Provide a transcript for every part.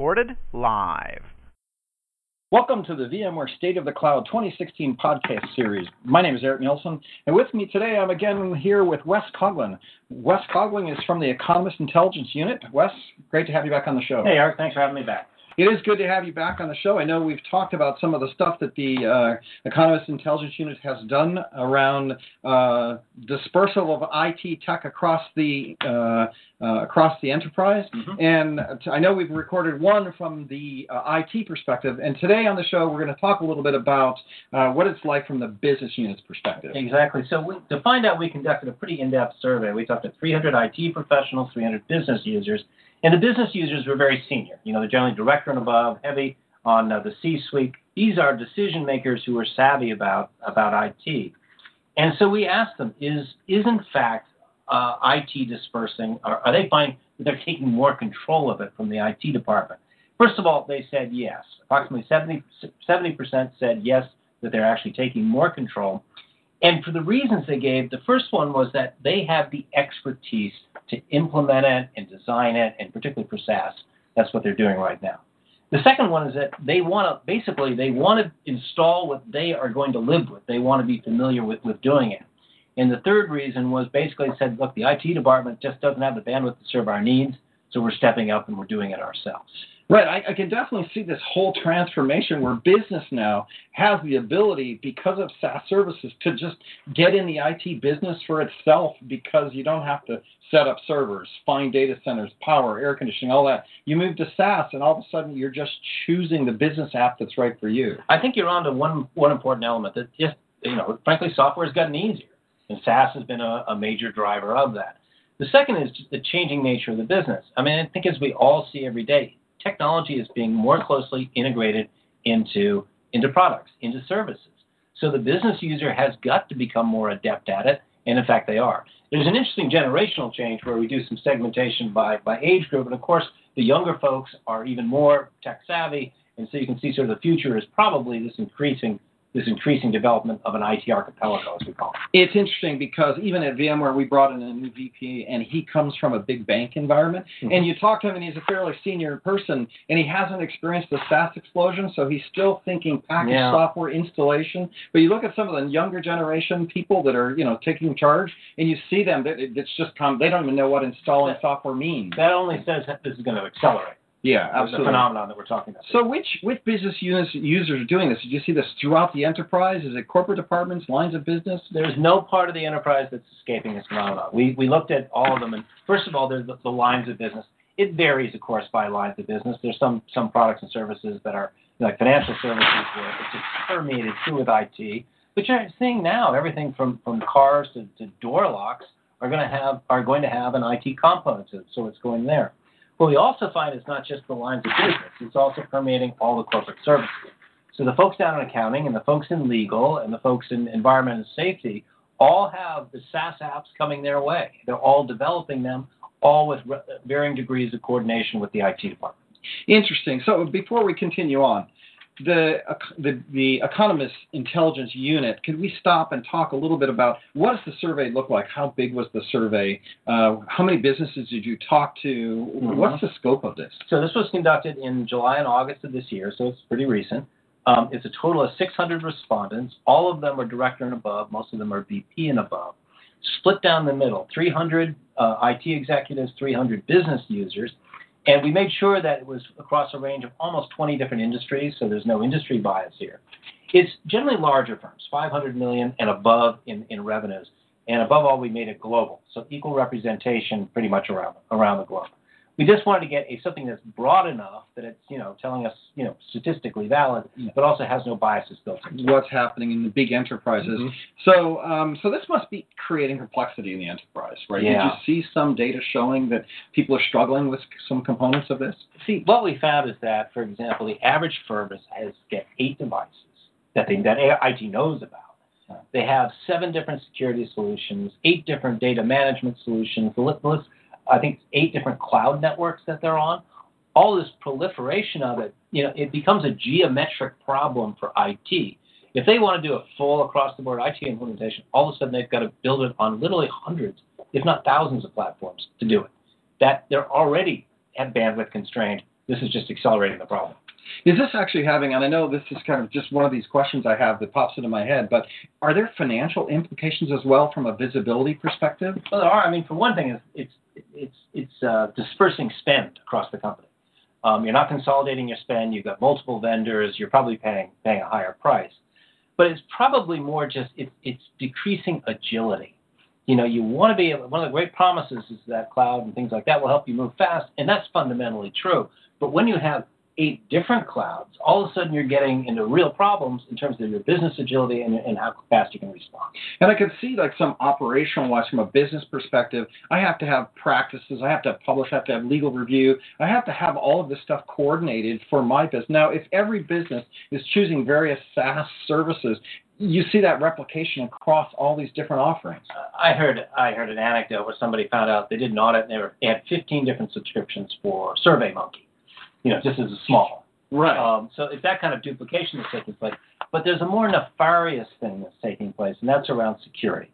recorded live. Welcome to the VMware State of the Cloud 2016 podcast series. My name is Eric Nielsen, and with me today I'm again here with Wes Coughlin. Wes Coughlin is from the Economist Intelligence Unit. Wes, great to have you back on the show. Hey, Eric, thanks for having me back. It is good to have you back on the show. I know we've talked about some of the stuff that the uh, Economist Intelligence Unit has done around uh, dispersal of IT tech across the uh, uh across the enterprise, mm-hmm. and I know we've recorded one from the uh, IT perspective. And today on the show, we're going to talk a little bit about uh, what it's like from the business unit's perspective. Exactly. So we, to find out, we conducted a pretty in-depth survey. We talked to 300 IT professionals, 300 business users and the business users were very senior. You know, they're generally director and above, heavy on uh, the C-suite. These are decision makers who are savvy about about IT. And so we asked them: Is is in fact uh, IT dispersing? Or are they finding that they're taking more control of it from the IT department? First of all, they said yes. Approximately 70 percent said yes that they're actually taking more control. And for the reasons they gave, the first one was that they have the expertise to implement it and design it, and particularly for SaaS, that's what they're doing right now. The second one is that they want to basically they want to install what they are going to live with. They want to be familiar with, with doing it. And the third reason was basically said, look, the IT department just doesn't have the bandwidth to serve our needs, so we're stepping up and we're doing it ourselves. Right. I, I, can definitely see this whole transformation where business now has the ability, because of SaaS services, to just get in the IT business for itself because you don't have to set up servers, find data centers, power, air conditioning, all that. You move to SaaS, and all of a sudden you're just choosing the business app that's right for you. I think you're on to one, one important element that just, you know, frankly, software has gotten easier, and SaaS has been a, a major driver of that. The second is the changing nature of the business. I mean, I think as we all see every day, technology is being more closely integrated into, into products, into services. So the business user has got to become more adept at it, and in fact, they are. There's an interesting generational change where we do some segmentation by, by age group, and of course, the younger folks are even more tech savvy, and so you can see sort of the future is probably this increasing this increasing development of an IT archipelago, as we call it. It's interesting because even at VMware, we brought in a new VP, and he comes from a big bank environment. Mm-hmm. And you talk to him, and he's a fairly senior person, and he hasn't experienced the SaaS explosion, so he's still thinking package yeah. software installation. But you look at some of the younger generation people that are, you know, taking charge, and you see them. It's just come. They don't even know what installing that, software means. That only says that this is going to accelerate. Yeah, absolutely. The phenomenon that we're talking about. So, which which business units users are doing this? Did you see this throughout the enterprise? Is it corporate departments, lines of business? There's no part of the enterprise that's escaping this phenomenon. We we looked at all of them, and first of all, there's the, the lines of business. It varies, of course, by lines of business. There's some some products and services that are like financial services where it's just permeated through with IT. But you're seeing now everything from from cars to, to door locks are going to have are going to have an IT component to it, so it's going there. What we also find is not just the lines of business, it's also permeating all the corporate services. So the folks down in accounting and the folks in legal and the folks in environment and safety all have the SaaS apps coming their way. They're all developing them, all with varying degrees of coordination with the IT department. Interesting. So before we continue on, the, the, the Economist Intelligence Unit, could we stop and talk a little bit about what does the survey look like? How big was the survey? Uh, how many businesses did you talk to? Mm-hmm. What's the scope of this? So this was conducted in July and August of this year, so it's pretty recent. Um, it's a total of 600 respondents. All of them are director and above. Most of them are VP and above. Split down the middle: 300 uh, IT executives, 300 business users. And we made sure that it was across a range of almost 20 different industries, so there's no industry bias here. It's generally larger firms, 500 million and above in, in revenues. And above all, we made it global, so equal representation pretty much around, around the globe. We just wanted to get a something that's broad enough that it's you know telling us you know statistically valid, but also has no biases built in. What's happening in the big enterprises? Mm-hmm. So um, so this must be creating complexity in the enterprise, right? Yeah. Did you see some data showing that people are struggling with some components of this? See, what we found is that, for example, the average firm has get eight devices that they that IT knows about. They have seven different security solutions, eight different data management solutions. The list I think eight different cloud networks that they're on. All this proliferation of it, you know, it becomes a geometric problem for IT. If they want to do a full across the board IT implementation, all of a sudden they've got to build it on literally hundreds, if not thousands of platforms to do it. That they're already at bandwidth constrained This is just accelerating the problem. Is this actually having, and I know this is kind of just one of these questions I have that pops into my head, but are there financial implications as well from a visibility perspective? Well, there are. I mean, for one thing, it's it's it's uh, dispersing spend across the company. Um, you're not consolidating your spend. You've got multiple vendors. You're probably paying paying a higher price. But it's probably more just it, it's decreasing agility. You know, you want to be one of the great promises is that cloud and things like that will help you move fast, and that's fundamentally true. But when you have eight different clouds, all of a sudden you're getting into real problems in terms of your business agility and, and how fast you can respond. And I could see like some operational wise from a business perspective, I have to have practices, I have to publish, I have to have legal review, I have to have all of this stuff coordinated for my business. Now, if every business is choosing various SaaS services, you see that replication across all these different offerings. I heard I heard an anecdote where somebody found out they did an audit and they, were, they had 15 different subscriptions for SurveyMonkey you know, just as a small. Right. Um, so it's that kind of duplication that's taking place. But there's a more nefarious thing that's taking place, and that's around security.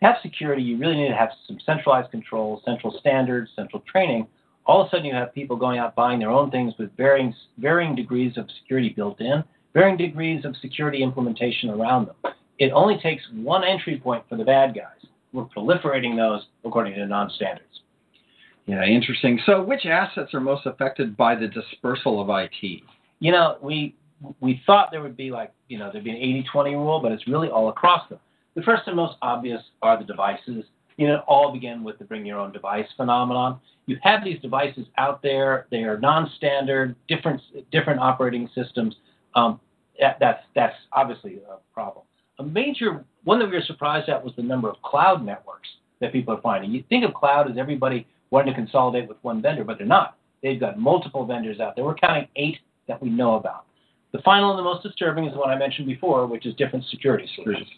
To have security, you really need to have some centralized controls, central standards, central training. All of a sudden, you have people going out buying their own things with varying, varying degrees of security built in, varying degrees of security implementation around them. It only takes one entry point for the bad guys. We're proliferating those according to non standards. Yeah, interesting. So, which assets are most affected by the dispersal of IT? You know, we we thought there would be like, you know, there'd be an 80-20 rule, but it's really all across them. The first and most obvious are the devices. You know, all begin with the bring your own device phenomenon. You have these devices out there; they are non-standard, different different operating systems. Um, that, that's that's obviously a problem. A major one that we were surprised at was the number of cloud networks that people are finding. You think of cloud as everybody wanting to consolidate with one vendor, but they're not. They've got multiple vendors out there. We're counting eight that we know about. The final and the most disturbing is the one I mentioned before, which is different security solutions.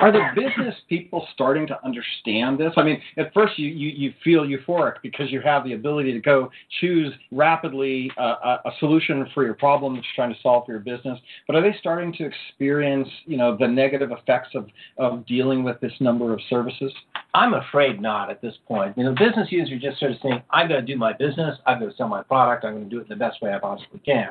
Are the business people starting to understand this? I mean, at first you, you, you feel euphoric because you have the ability to go choose rapidly uh, a solution for your problem that you're trying to solve for your business. But are they starting to experience, you know, the negative effects of, of dealing with this number of services? I'm afraid not at this point. You know, business users are just sort of saying, I've got to do my business, I've got to sell my product, I'm going to do it the best way I possibly can.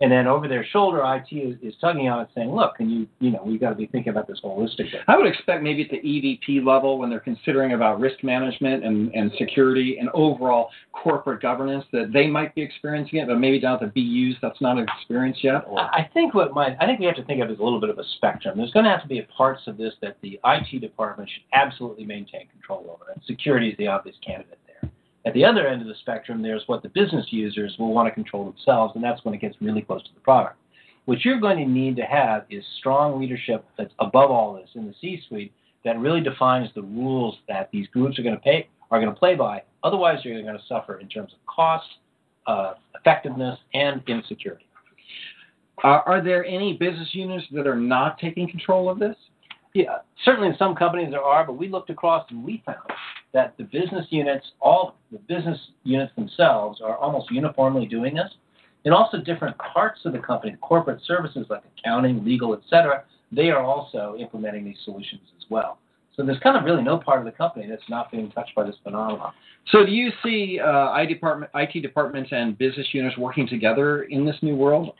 And then over their shoulder, IT is, is tugging on it, saying, "Look, can you, you know, we've got to be thinking about this holistically." I would expect maybe at the EVP level, when they're considering about risk management and, and security and overall corporate governance, that they might be experiencing it, but maybe down at the BUs, that's not an experience yet. Or? I think what might, I think we have to think of as a little bit of a spectrum. There's going to have to be parts of this that the IT department should absolutely maintain control over, and security is the obvious candidate. At the other end of the spectrum, there's what the business users will want to control themselves, and that's when it gets really close to the product. What you're going to need to have is strong leadership that's above all this in the C-suite that really defines the rules that these groups are going to pay are going to play by. Otherwise, you're going to suffer in terms of cost, uh, effectiveness, and insecurity. Uh, are there any business units that are not taking control of this? Yeah, certainly in some companies there are, but we looked across and we found that the business units, all the business units themselves, are almost uniformly doing this. And also different parts of the company, corporate services like accounting, legal, etc., they are also implementing these solutions as well. So there's kind of really no part of the company that's not being touched by this phenomenon. So do you see uh, IT, department, IT departments and business units working together in this new world?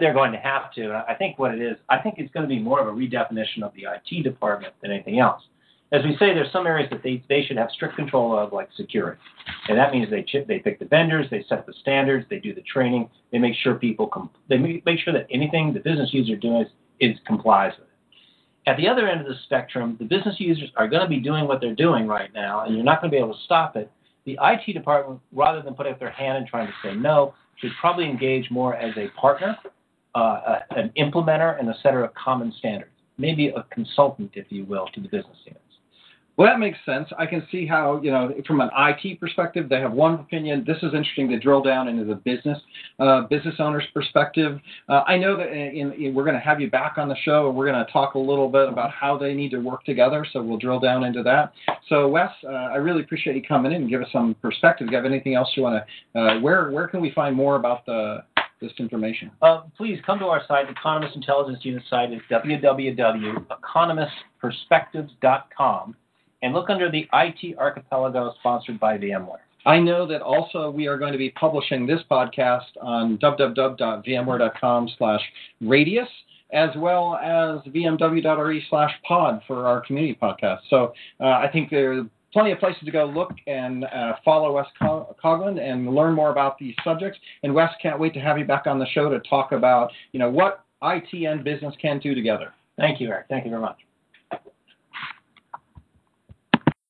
they're going to have to. I think what it is, I think it's going to be more of a redefinition of the IT department than anything else. As we say, there's some areas that they, they should have strict control of, like security. And that means they chip, they pick the vendors, they set the standards, they do the training, they make sure people com- they make sure that anything the business user doing is, is complies with it. At the other end of the spectrum, the business users are going to be doing what they're doing right now, and you're not going to be able to stop it. The IT department, rather than put up their hand and trying to say no, should probably engage more as a partner uh, an implementer and a setter of common standards, maybe a consultant, if you will, to the business units. Well, that makes sense. I can see how, you know, from an IT perspective, they have one opinion. This is interesting to drill down into the business uh, business owner's perspective. Uh, I know that in, in, we're going to have you back on the show, and we're going to talk a little bit about how they need to work together. So we'll drill down into that. So Wes, uh, I really appreciate you coming in and give us some perspective. Do you have anything else you want to? Uh, where where can we find more about the this information? Uh, please come to our site, Economist Intelligence Unit site is www.economistperspectives.com, and look under the IT Archipelago sponsored by VMware. I know that also we are going to be publishing this podcast on www.vmware.com slash radius as well as vmw.re slash pod for our community podcast. So uh, I think there are plenty of places to go look and uh, follow Wes Coughlin and learn more about these subjects. And Wes, can't wait to have you back on the show to talk about, you know, what IT and business can do together. Thank you, Eric. Thank you very much.